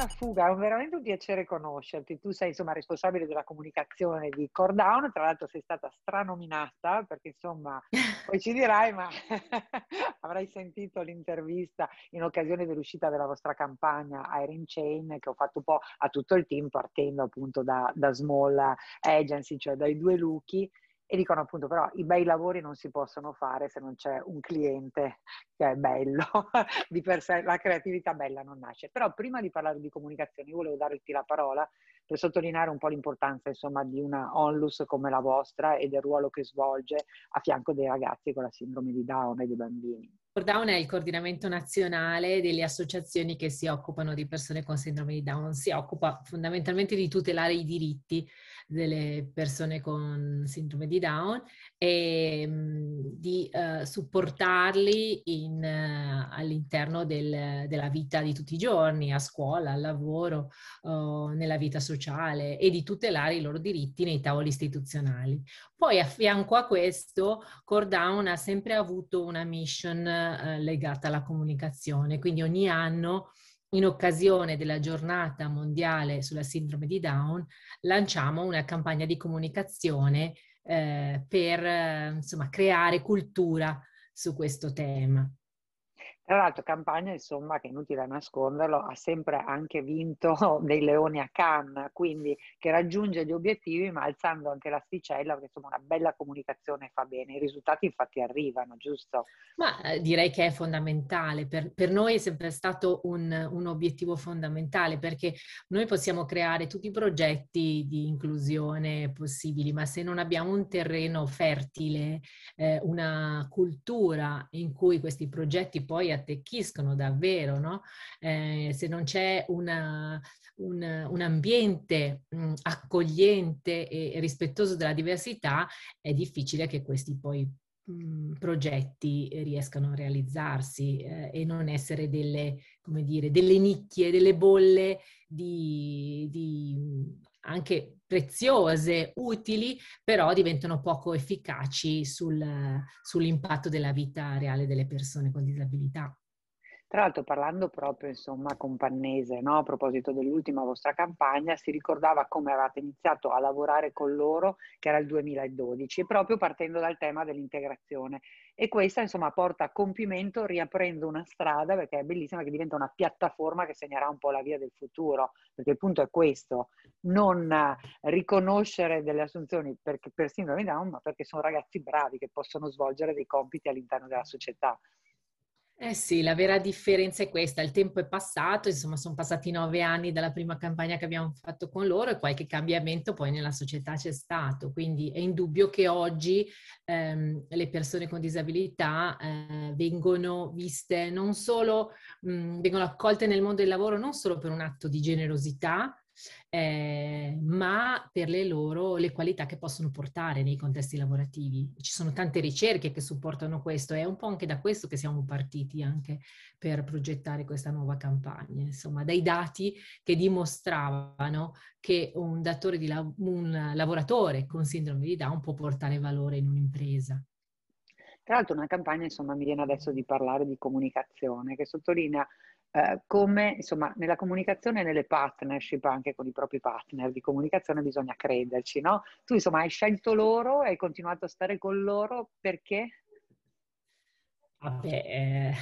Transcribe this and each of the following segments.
Sottorina Fuga, è veramente un piacere conoscerti. Tu sei insomma responsabile della comunicazione di Cordown, tra l'altro sei stata stranominata perché insomma poi ci dirai, ma avrai sentito l'intervista in occasione dell'uscita della vostra campagna Iron Chain che ho fatto un po' a tutto il team partendo appunto da, da Small Agency, cioè dai due Luchi e dicono appunto però i bei lavori non si possono fare se non c'è un cliente che è bello, di per sé la creatività bella non nasce. Però prima di parlare di comunicazione io volevo darti la parola per sottolineare un po' l'importanza insomma di una onlus come la vostra e del ruolo che svolge a fianco dei ragazzi con la sindrome di Down e dei bambini. Down è il coordinamento nazionale delle associazioni che si occupano di persone con sindrome di Down. Si occupa fondamentalmente di tutelare i diritti delle persone con sindrome di Down e mh, di uh, supportarli in, uh, all'interno del, della vita di tutti i giorni, a scuola, al lavoro, uh, nella vita sociale e di tutelare i loro diritti nei tavoli istituzionali. Poi a fianco a questo, Cordown ha sempre avuto una mission legata alla comunicazione, quindi ogni anno in occasione della giornata mondiale sulla sindrome di Down, lanciamo una campagna di comunicazione eh, per eh, insomma, creare cultura su questo tema. Tra l'altro Campagna, insomma, che è inutile nasconderlo, ha sempre anche vinto dei leoni a Cannes, quindi che raggiunge gli obiettivi ma alzando anche l'asticella, perché insomma una bella comunicazione fa bene. I risultati infatti arrivano, giusto? Ma eh, direi che è fondamentale. Per, per noi è sempre stato un, un, obiettivo fondamentale perché noi possiamo creare tutti i progetti di inclusione possibili, ma se non abbiamo un terreno fertile, eh, una cultura in cui questi progetti poi attecchiscono davvero, no? eh, se non c'è una, un, un, ambiente mh, accogliente e rispettoso della diversità, è difficile che questi poi mh, progetti riescano a realizzarsi eh, e non essere delle, come dire, delle nicchie, delle bolle di, di anche preziose, utili, però diventano poco efficaci sul, sull'impatto della vita reale delle persone con disabilità. Tra l'altro parlando proprio insomma con Pannese, no? a proposito dell'ultima vostra campagna, si ricordava come avevate iniziato a lavorare con loro, che era il 2012, proprio partendo dal tema dell'integrazione. E questa insomma porta a compimento riaprendo una strada, perché è bellissima, che diventa una piattaforma che segnerà un po' la via del futuro, perché il punto è questo, non riconoscere delle assunzioni perché, per sindrome Down, ma perché sono ragazzi bravi che possono svolgere dei compiti all'interno della società. Eh sì, la vera differenza è questa, il tempo è passato, insomma sono passati nove anni dalla prima campagna che abbiamo fatto con loro e qualche cambiamento poi nella società c'è stato, quindi è indubbio che oggi ehm, le persone con disabilità eh, vengono viste non solo, mh, vengono accolte nel mondo del lavoro non solo per un atto di generosità, eh, ma per le loro le qualità che possono portare nei contesti lavorativi. Ci sono tante ricerche che supportano questo, è un po' anche da questo che siamo partiti anche per progettare questa nuova campagna, insomma, dai dati che dimostravano che un di la- un lavoratore con sindrome di Down può portare valore in un'impresa. Tra l'altro una campagna, insomma, mi viene adesso di parlare di comunicazione, che sottolinea eh, come insomma nella comunicazione e nelle partnership anche con i propri partner di comunicazione bisogna crederci, no? Tu insomma hai scelto loro, hai continuato a stare con loro perché? Vabbè, eh,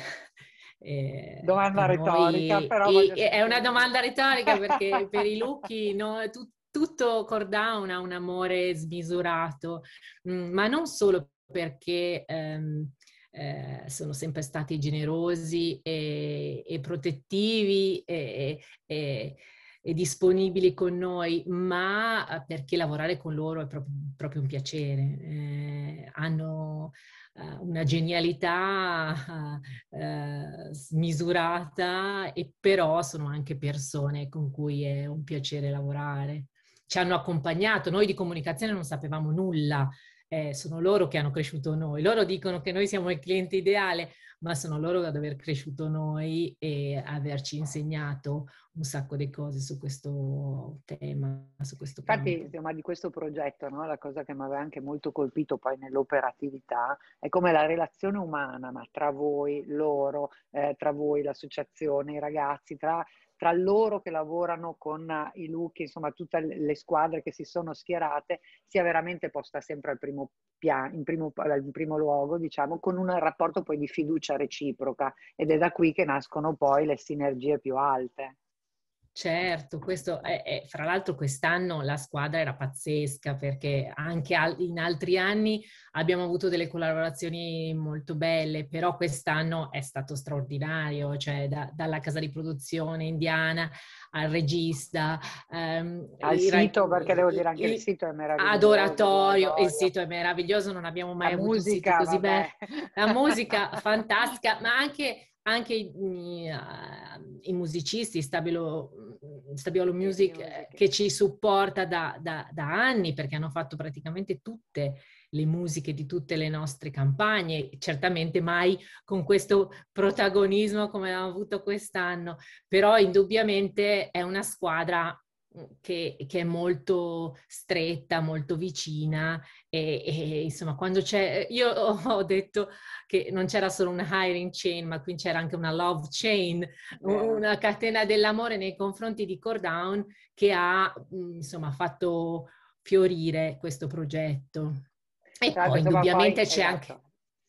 eh, domanda retorica, noi, però è una domanda retorica perché per i Lucchi no, tu, tutto Cordown ha un amore smisurato, mm, ma non solo perché ehm, eh, sono sempre stati generosi e, e protettivi e, e, e, disponibili con noi, ma perché lavorare con loro è proprio, proprio un piacere. Eh, hanno uh, una genialità uh, smisurata e però sono anche persone con cui è un piacere lavorare. Ci hanno accompagnato, noi di comunicazione non sapevamo nulla, eh, sono loro che hanno cresciuto noi. Loro dicono che noi siamo il cliente ideale, ma sono loro ad aver cresciuto noi e averci insegnato un sacco di cose su questo tema, su questo Infatti, insomma, di questo progetto, no? la cosa che mi aveva anche molto colpito poi nell'operatività è come la relazione umana, ma tra voi, loro, eh, tra voi, l'associazione, i ragazzi, tra tra loro che lavorano con i look, insomma tutte le squadre che si sono schierate, sia veramente posta sempre al primo piano, in primo, in primo luogo, diciamo, con un rapporto poi di fiducia reciproca ed è da qui che nascono poi le sinergie più alte. Certo, questo è, è, fra l'altro quest'anno la squadra era pazzesca perché anche al, in altri anni abbiamo avuto delle collaborazioni molto belle, però quest'anno è stato straordinario, cioè da, dalla casa di produzione indiana al regista, ehm, al sito, ra- perché devo dire anche il, il sito è meraviglioso. Adoratorio, il sito è meraviglioso, non abbiamo mai la avuto musica, un sito così bello. La musica fantastica, ma anche anche i, i, i musicisti, Stabilo, Stabilo Music, Music, che ci supporta da, da, da, anni perché hanno fatto praticamente tutte le musiche di tutte le nostre campagne, certamente mai con questo protagonismo come abbiamo avuto quest'anno, però indubbiamente è una squadra che, che, è molto stretta, molto vicina e, e, insomma quando c'è, io ho detto che non c'era solo una hiring chain ma qui c'era anche una love chain, una catena dell'amore nei confronti di Cordown che ha insomma fatto fiorire questo progetto. E esatto, poi indubbiamente poi, c'è esatto. anche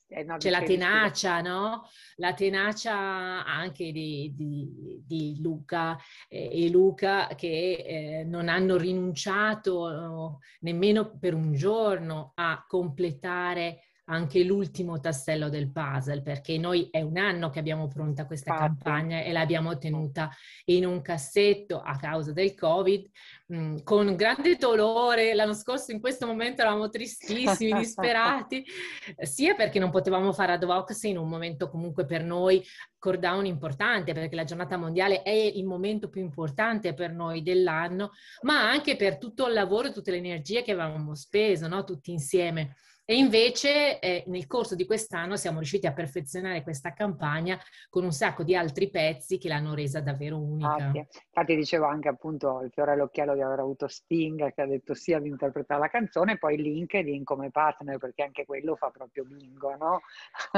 C'è la tenacia, no? La tenacia anche di, di, di Luca eh, e Luca che eh, non hanno rinunciato nemmeno per un giorno a completare anche l'ultimo tassello del puzzle, perché noi è un anno che abbiamo pronta questa Fatto. campagna e l'abbiamo tenuta in un cassetto a causa del Covid, mh, mm, con grande dolore. L'anno scorso in questo momento eravamo tristissimi, disperati, sia perché non potevamo fare ad hoc in un momento comunque per noi core down importante, perché la giornata mondiale è il momento più importante per noi dell'anno, ma anche per tutto il lavoro e tutte le energie che avevamo speso, no? tutti insieme. E invece eh, nel corso di quest'anno siamo riusciti a perfezionare questa campagna con un sacco di altri pezzi che l'hanno resa davvero unica. Infatti, infatti dicevo anche appunto il fiore all'occhiello di aver avuto Sting che ha detto sì ad interpretare la canzone poi LinkedIn come partner perché anche quello fa proprio bingo, no?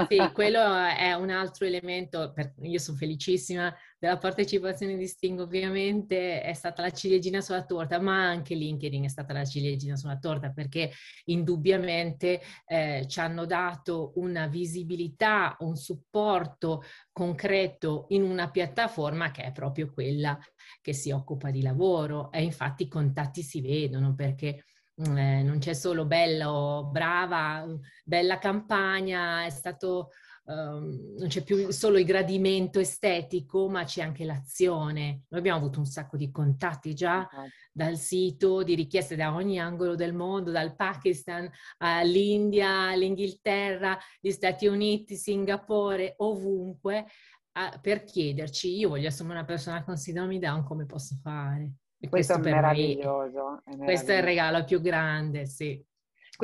Sì, quello è un altro elemento, per, io sono felicissima della partecipazione di Sting ovviamente è stata la ciliegina sulla torta, ma anche LinkedIn è stata la ciliegina sulla torta perché indubbiamente eh, ci hanno dato una visibilità, un supporto concreto in una piattaforma che è proprio quella che si occupa di lavoro. E infatti i contatti si vedono perché mm, eh, non c'è solo bello, brava, bella campagna, è stato um, non c'è più solo il gradimento estetico, ma c'è anche l'azione. Noi abbiamo avuto un sacco di contatti già dal sito, di richieste da ogni angolo del mondo, dal Pakistan all'India, all'Inghilterra, gli Stati Uniti, Singapore, ovunque, a, per chiederci, io voglio assumere una persona con sindrome Down, come posso fare? Questo, questo è meraviglioso, me, è meraviglioso. Questo è il regalo più grande, sì.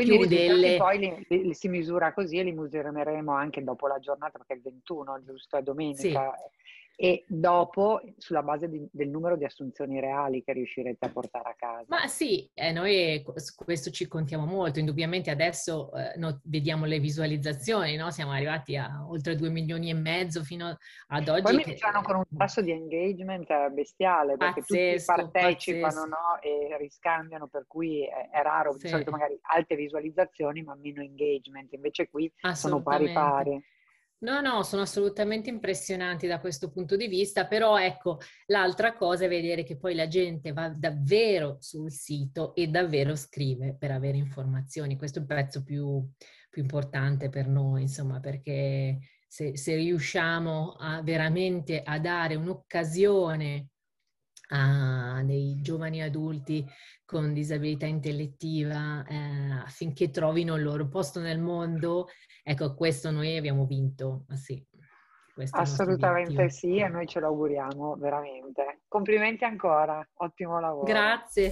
Quindi delle... poi li, li, si misura così e li misureremo anche dopo la giornata, perché è il 21, giusto? È domenica. Sì e dopo sulla base di, del numero di assunzioni reali che riuscirete a portare a casa. Ma sì, eh, noi su questo ci contiamo molto, indubbiamente adesso eh, no, vediamo le visualizzazioni, no? siamo arrivati a oltre 2 milioni e mezzo fino ad oggi. Poi mi dicevano con un tasso di engagement bestiale, perché pazzesco, tutti partecipano no? e riscambiano, per cui è, è raro, sì. di solito magari alte visualizzazioni ma meno engagement, invece qui sono pari pari. No, no, sono assolutamente impressionanti da questo punto di vista, però ecco, l'altra cosa è vedere che poi la gente va davvero sul sito e davvero scrive per avere informazioni. Questo è il pezzo più, più importante per noi, insomma, perché se, se riusciamo a veramente a dare un'occasione a dei giovani adulti con disabilità intellettiva eh, affinché trovino il loro posto nel mondo Ecco, questo noi abbiamo vinto, sì. Assolutamente sì, e noi ce lo auguriamo veramente. Complimenti ancora, ottimo lavoro. Grazie.